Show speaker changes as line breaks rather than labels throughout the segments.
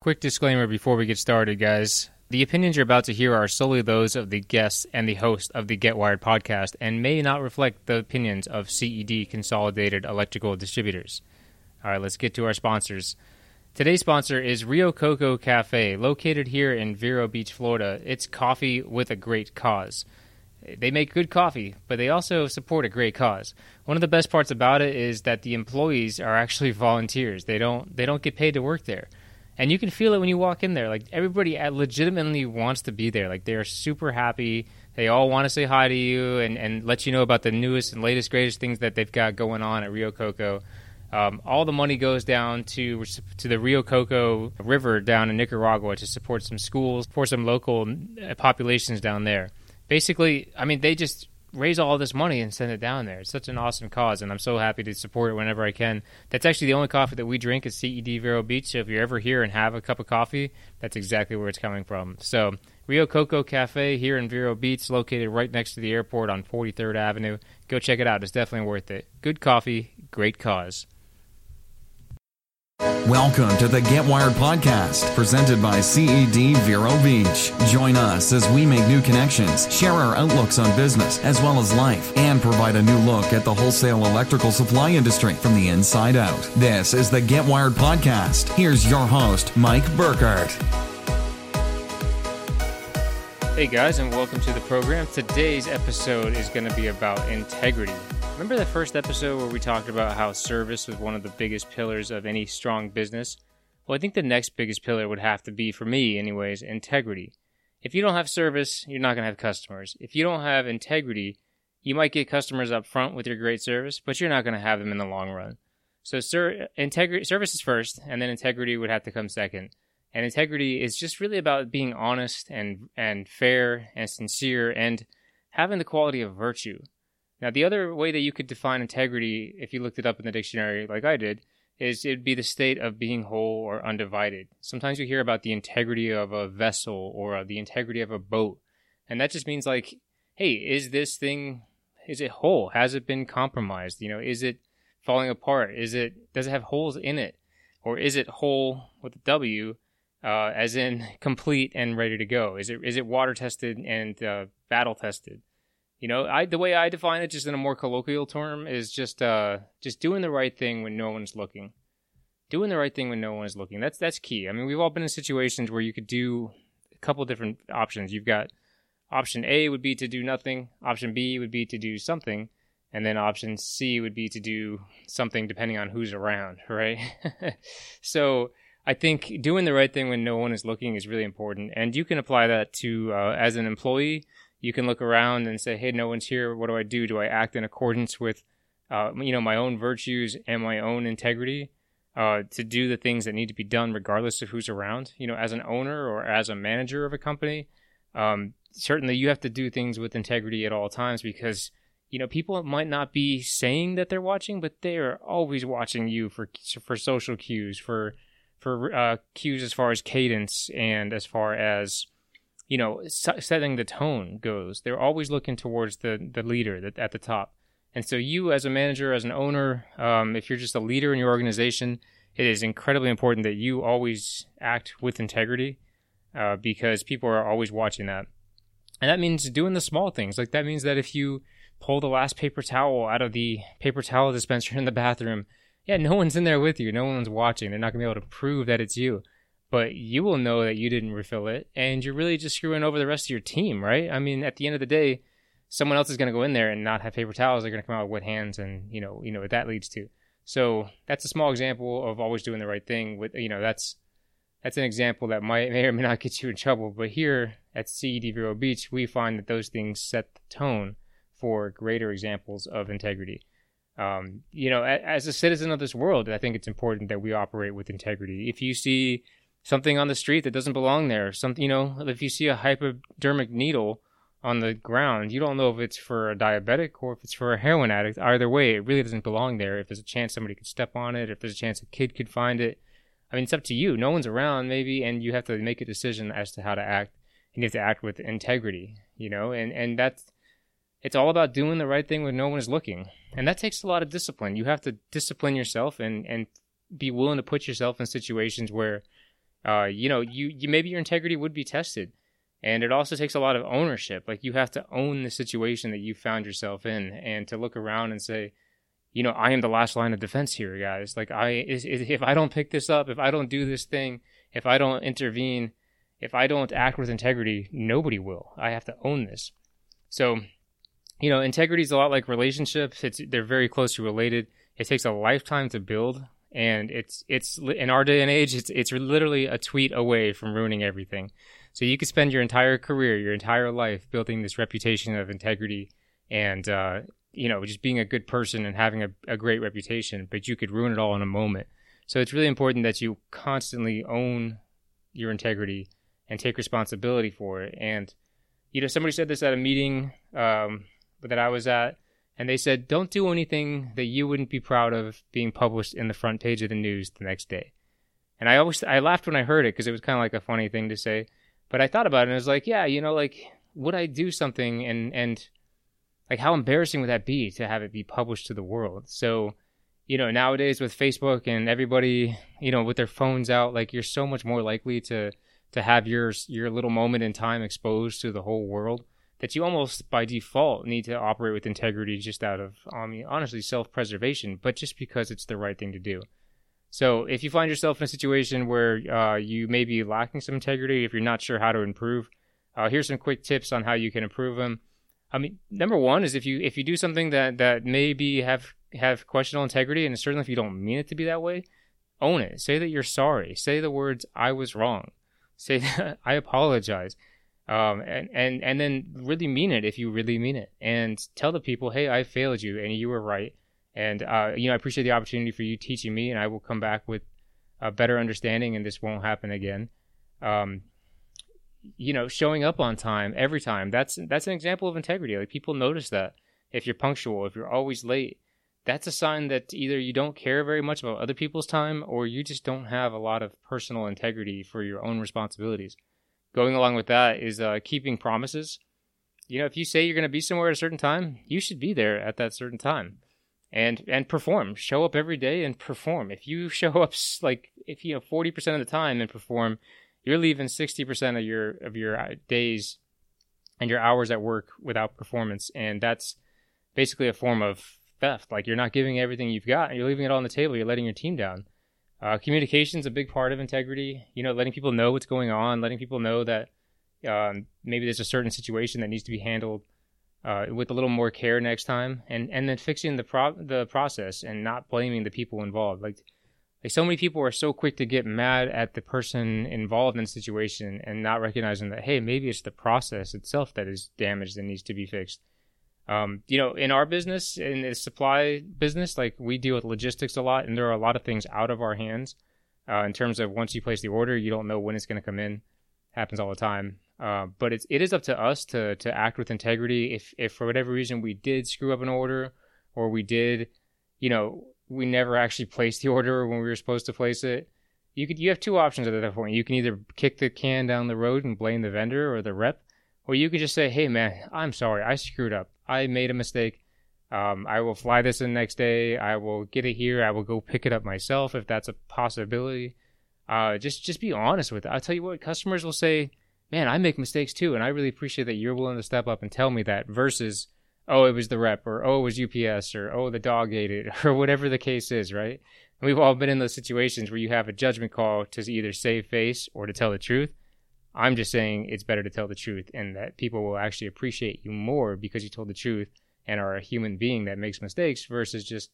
Quick disclaimer before we get started, guys. The opinions you're about to hear are solely those of the guests and the host of the Get Wired podcast and may not reflect the opinions of CED Consolidated Electrical Distributors. All right, let's get to our sponsors. Today's sponsor is Rio Coco Cafe, located here in Vero Beach, Florida. It's coffee with a great cause. They make good coffee, but they also support a great cause. One of the best parts about it is that the employees are actually volunteers. They don't they don't get paid to work there. And you can feel it when you walk in there. Like everybody legitimately wants to be there. Like they're super happy. They all want to say hi to you and, and let you know about the newest and latest, greatest things that they've got going on at Rio Coco. Um, all the money goes down to to the Rio Coco River down in Nicaragua to support some schools for some local populations down there basically, I mean, they just raise all this money and send it down there. It's such an awesome cause, and I'm so happy to support it whenever I can. That's actually the only coffee that we drink at CED Vero Beach. So if you're ever here and have a cup of coffee, that's exactly where it's coming from. So Rio Coco Cafe here in Vero Beach, located right next to the airport on 43rd Avenue. Go check it out. It's definitely worth it. Good coffee, great cause.
Welcome to the Get Wired podcast, presented by CED Vero Beach. Join us as we make new connections, share our outlooks on business as well as life, and provide a new look at the wholesale electrical supply industry from the inside out. This is the Get Wired podcast. Here's your host, Mike Burkhardt.
Hey guys, and welcome to the program. Today's episode is going to be about integrity. Remember the first episode where we talked about how service was one of the biggest pillars of any strong business? Well, I think the next biggest pillar would have to be, for me anyways, integrity. If you don't have service, you're not going to have customers. If you don't have integrity, you might get customers up front with your great service, but you're not going to have them in the long run. So, sir, integrity, service is first, and then integrity would have to come second. And integrity is just really about being honest and and fair and sincere and having the quality of virtue. Now, the other way that you could define integrity, if you looked it up in the dictionary like I did, is it'd be the state of being whole or undivided. Sometimes you hear about the integrity of a vessel or the integrity of a boat, and that just means like, hey, is this thing is it whole? Has it been compromised? You know, is it falling apart? Is it does it have holes in it, or is it whole with a W, uh, as in complete and ready to go? Is it is it water tested and uh, battle tested? You know, I the way I define it, just in a more colloquial term, is just uh just doing the right thing when no one's looking. Doing the right thing when no one is looking. That's that's key. I mean, we've all been in situations where you could do a couple different options. You've got option A would be to do nothing. Option B would be to do something, and then option C would be to do something depending on who's around, right? so I think doing the right thing when no one is looking is really important, and you can apply that to uh, as an employee you can look around and say, hey, no one's here. What do I do? Do I act in accordance with, uh, you know, my own virtues and my own integrity uh, to do the things that need to be done regardless of who's around? You know, as an owner or as a manager of a company, um, certainly you have to do things with integrity at all times because you know people might not be saying that they're watching but they are always watching you for for social cues for for uh, cues as far as cadence and as far as you know, setting the tone goes. They're always looking towards the the leader at the top. And so, you as a manager, as an owner, um, if you're just a leader in your organization, it is incredibly important that you always act with integrity uh, because people are always watching that. And that means doing the small things. Like that means that if you pull the last paper towel out of the paper towel dispenser in the bathroom, yeah, no one's in there with you. No one's watching. They're not going to be able to prove that it's you but you will know that you didn't refill it and you're really just screwing over the rest of your team, right? I mean, at the end of the day, someone else is going to go in there and not have paper towels. They're going to come out with wet hands and, you know, you know what that leads to. So that's a small example of always doing the right thing with, you know, that's, that's an example that might, may or may not get you in trouble. But here at CED Vero Beach, we find that those things set the tone for greater examples of integrity. Um, you know, as a citizen of this world, I think it's important that we operate with integrity. If you see something on the street that doesn't belong there. Something, you know, if you see a hypodermic needle on the ground, you don't know if it's for a diabetic or if it's for a heroin addict. Either way, it really doesn't belong there. If there's a chance somebody could step on it, if there's a chance a kid could find it, I mean, it's up to you. No one's around, maybe, and you have to make a decision as to how to act. And you have to act with integrity, you know, and and that's it's all about doing the right thing when no one is looking, and that takes a lot of discipline. You have to discipline yourself and and be willing to put yourself in situations where uh, you know, you, you maybe your integrity would be tested. And it also takes a lot of ownership. Like you have to own the situation that you found yourself in and to look around and say, you know, I am the last line of defense here, guys. Like I, if I don't pick this up, if I don't do this thing, if I don't intervene, if I don't act with integrity, nobody will. I have to own this. So, you know, integrity is a lot like relationships. It's they're very closely related. It takes a lifetime to build, and it's it's in our day and age, it's it's literally a tweet away from ruining everything. So you could spend your entire career, your entire life building this reputation of integrity and, uh, you know, just being a good person and having a, a great reputation, but you could ruin it all in a moment. So it's really important that you constantly own your integrity and take responsibility for it. And, you know, somebody said this at a meeting um, that I was at, and they said, don't do anything that you wouldn't be proud of being published in the front page of the news the next day. And I always, I laughed when I heard it because it was kind of like a funny thing to say. But I thought about it and I was like, yeah, you know, like would I do something and and like how embarrassing would that be to have it be published to the world? So, you know, nowadays with Facebook and everybody, you know, with their phones out, like you're so much more likely to to have your your little moment in time exposed to the whole world that you almost by default need to operate with integrity just out of I mean honestly self-preservation, but just because it's the right thing to do. So if you find yourself in a situation where uh, you may be lacking some integrity, if you're not sure how to improve, uh, here's some quick tips on how you can improve them. I mean, number one is if you if you do something that that maybe have have questionable integrity, and certainly if you don't mean it to be that way, own it. Say that you're sorry. Say the words "I was wrong." Say that I apologize, um, and and and then really mean it if you really mean it, and tell the people, "Hey, I failed you, and you were right." And uh, you know, I appreciate the opportunity for you teaching me, and I will come back with a better understanding, and this won't happen again. Um, you know, showing up on time every time. That's that's an example of integrity. Like people notice that if you're punctual, if you're always late, that's a sign that either you don't care very much about other people's time or you just don't have a lot of personal integrity for your own responsibilities. Going along with that is uh, keeping promises. You know, if you say you're going to be somewhere at a certain time, you should be there at that certain time. And and perform. Show up every day and perform. If you show up like if you know 40% of the time and perform you're leaving 60% of your of your uh, days and your hours at work without performance. And that's basically a form of theft. Like you're not giving everything you've got. And you're leaving it all on the table. You're letting your team down uh, communication is a big part of integrity you know letting people know what's going on letting people know that um, maybe there's a certain situation that needs to be handled uh, with a little more care next time, and and then fixing the pro- the process and not blaming the people involved. Like like so many people are so quick to get mad at the person involved in the situation and not recognizing that hey maybe it's the process itself that is damaged and needs to be fixed. Um, you know, in our business, in the supply business, like we deal with logistics a lot, and there are a lot of things out of our hands. Uh, in terms of once you place the order, you don't know when it's going to come in. Happens all the time. Uh, but it's it is up to us to to act with integrity. If if for whatever reason we did screw up an order, or we did, you know, we never actually placed the order when we were supposed to place it, you could you have two options at that point. You can either kick the can down the road and blame the vendor or the rep, or you could just say, "Hey man, I'm sorry, I screwed up. I made a mistake. Um, I will fly this in next day. I will get it here. I will go pick it up myself if that's a possibility. Uh, just just be honest with it. I'll tell you what, customers will say." man, I make mistakes too, and I really appreciate that you're willing to step up and tell me that versus, oh, it was the rep, or oh, it was UPS, or oh, the dog ate it, or whatever the case is, right? And we've all been in those situations where you have a judgment call to either save face or to tell the truth. I'm just saying it's better to tell the truth, and that people will actually appreciate you more because you told the truth and are a human being that makes mistakes versus just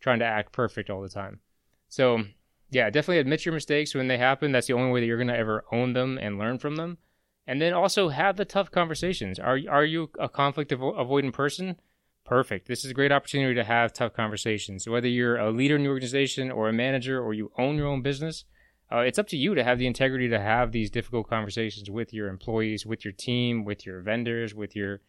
trying to act perfect all the time. So, yeah, definitely admit your mistakes when they happen. That's the only way that you're going to ever own them and learn from them and then also have the tough conversations. Are are you a conflict avo- avoidant person? Perfect. This is a great opportunity to have tough conversations. Whether you're a leader in your organization or a manager or you own your own business, uh, it's up to you to have the integrity to have these difficult conversations with your employees, with your team, with your vendors, with your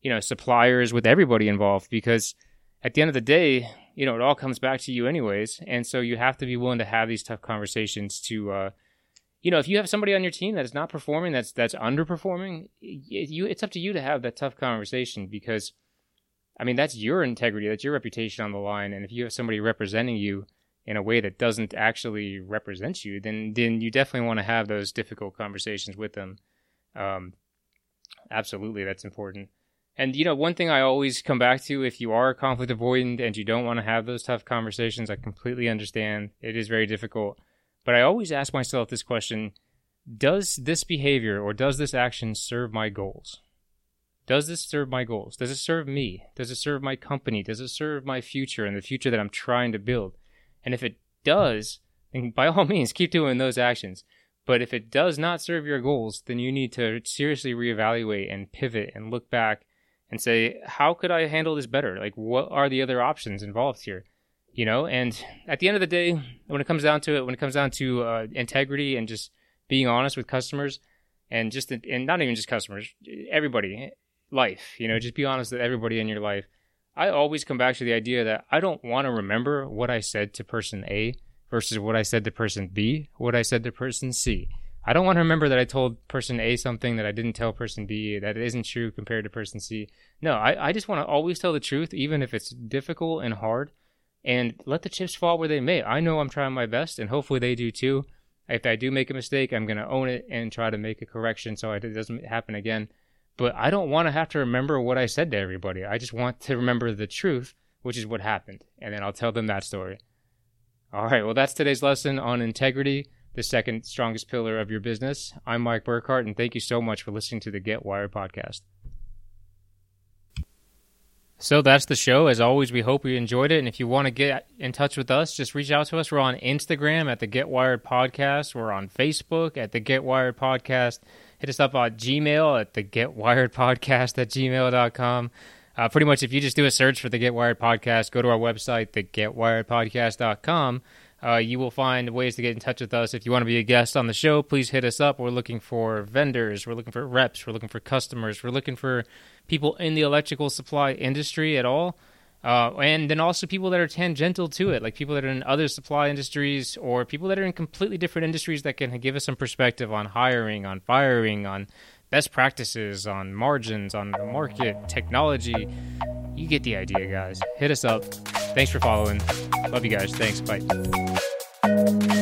you know suppliers, with everybody involved. Because at the end of the day, you know it all comes back to you anyways, and so you have to be willing to have these tough conversations to. Uh, you know, if you have somebody on your team that is not performing, that's that's underperforming, it, you it's up to you to have that tough conversation because, I mean, that's your integrity, that's your reputation on the line, and if you have somebody representing you in a way that doesn't actually represent you, then then you definitely want to have those difficult conversations with them. Um, absolutely, that's important. And you know, one thing I always come back to if you are conflict avoidant and you don't want to have those tough conversations, I completely understand. It is very difficult. But I always ask myself this question, does this behavior or does this action serve my goals? Does this serve my goals? Does it serve me? Does it serve my company? Does it serve my future and the future that I'm trying to build? And if it does, then by all means keep doing those actions. But if it does not serve your goals, then you need to seriously reevaluate and pivot and look back and say, how could I handle this better? Like, what are the other options involved here? You know, and at the end of the day, when it comes down to it, when it comes down to uh, integrity and just being honest with customers, and just and not even just customers, everybody, life. You know, just be honest with everybody in your life. I always come back to the idea that I don't want to remember what I said to person A versus what I said to person B, what I said to person C. I don't want to remember that I told person A something that I didn't tell person B that isn't true compared to person C. No, I, I just want to always tell the truth, even if it's difficult and hard, and let the chips fall where they may. I know I'm trying my best, and hopefully they do too. If I do make a mistake, I'm going to own it and try to make a correction so it doesn't happen again. But I don't want to have to remember what I said to everybody. I just want to remember the truth, which is what happened, and then I'll tell them that story. All right, well, that's today's lesson on integrity the second strongest pillar of your business. I'm Mike Burkhart, and thank you so much for listening to the Get Wired podcast. So that's the show. As always, we hope you enjoyed it. And if you want to get in touch with us, just reach out to us. We're on Instagram at the Get Wired Podcast. We're on Facebook at the Get Wired Podcast. Hit us up on Gmail at the Get Wired Podcast at gmail.com. Uh, pretty much, if you just do a search for the Get Wired Podcast, go to our website, thegetwiredpodcast.com uh, you will find ways to get in touch with us. If you want to be a guest on the show, please hit us up. We're looking for vendors, we're looking for reps, we're looking for customers, we're looking for people in the electrical supply industry at all. Uh, and then also people that are tangential to it, like people that are in other supply industries or people that are in completely different industries that can give us some perspective on hiring, on firing, on best practices, on margins, on the market, technology. You get the idea, guys. Hit us up. Thanks for following. Love you guys. Thanks. Bye.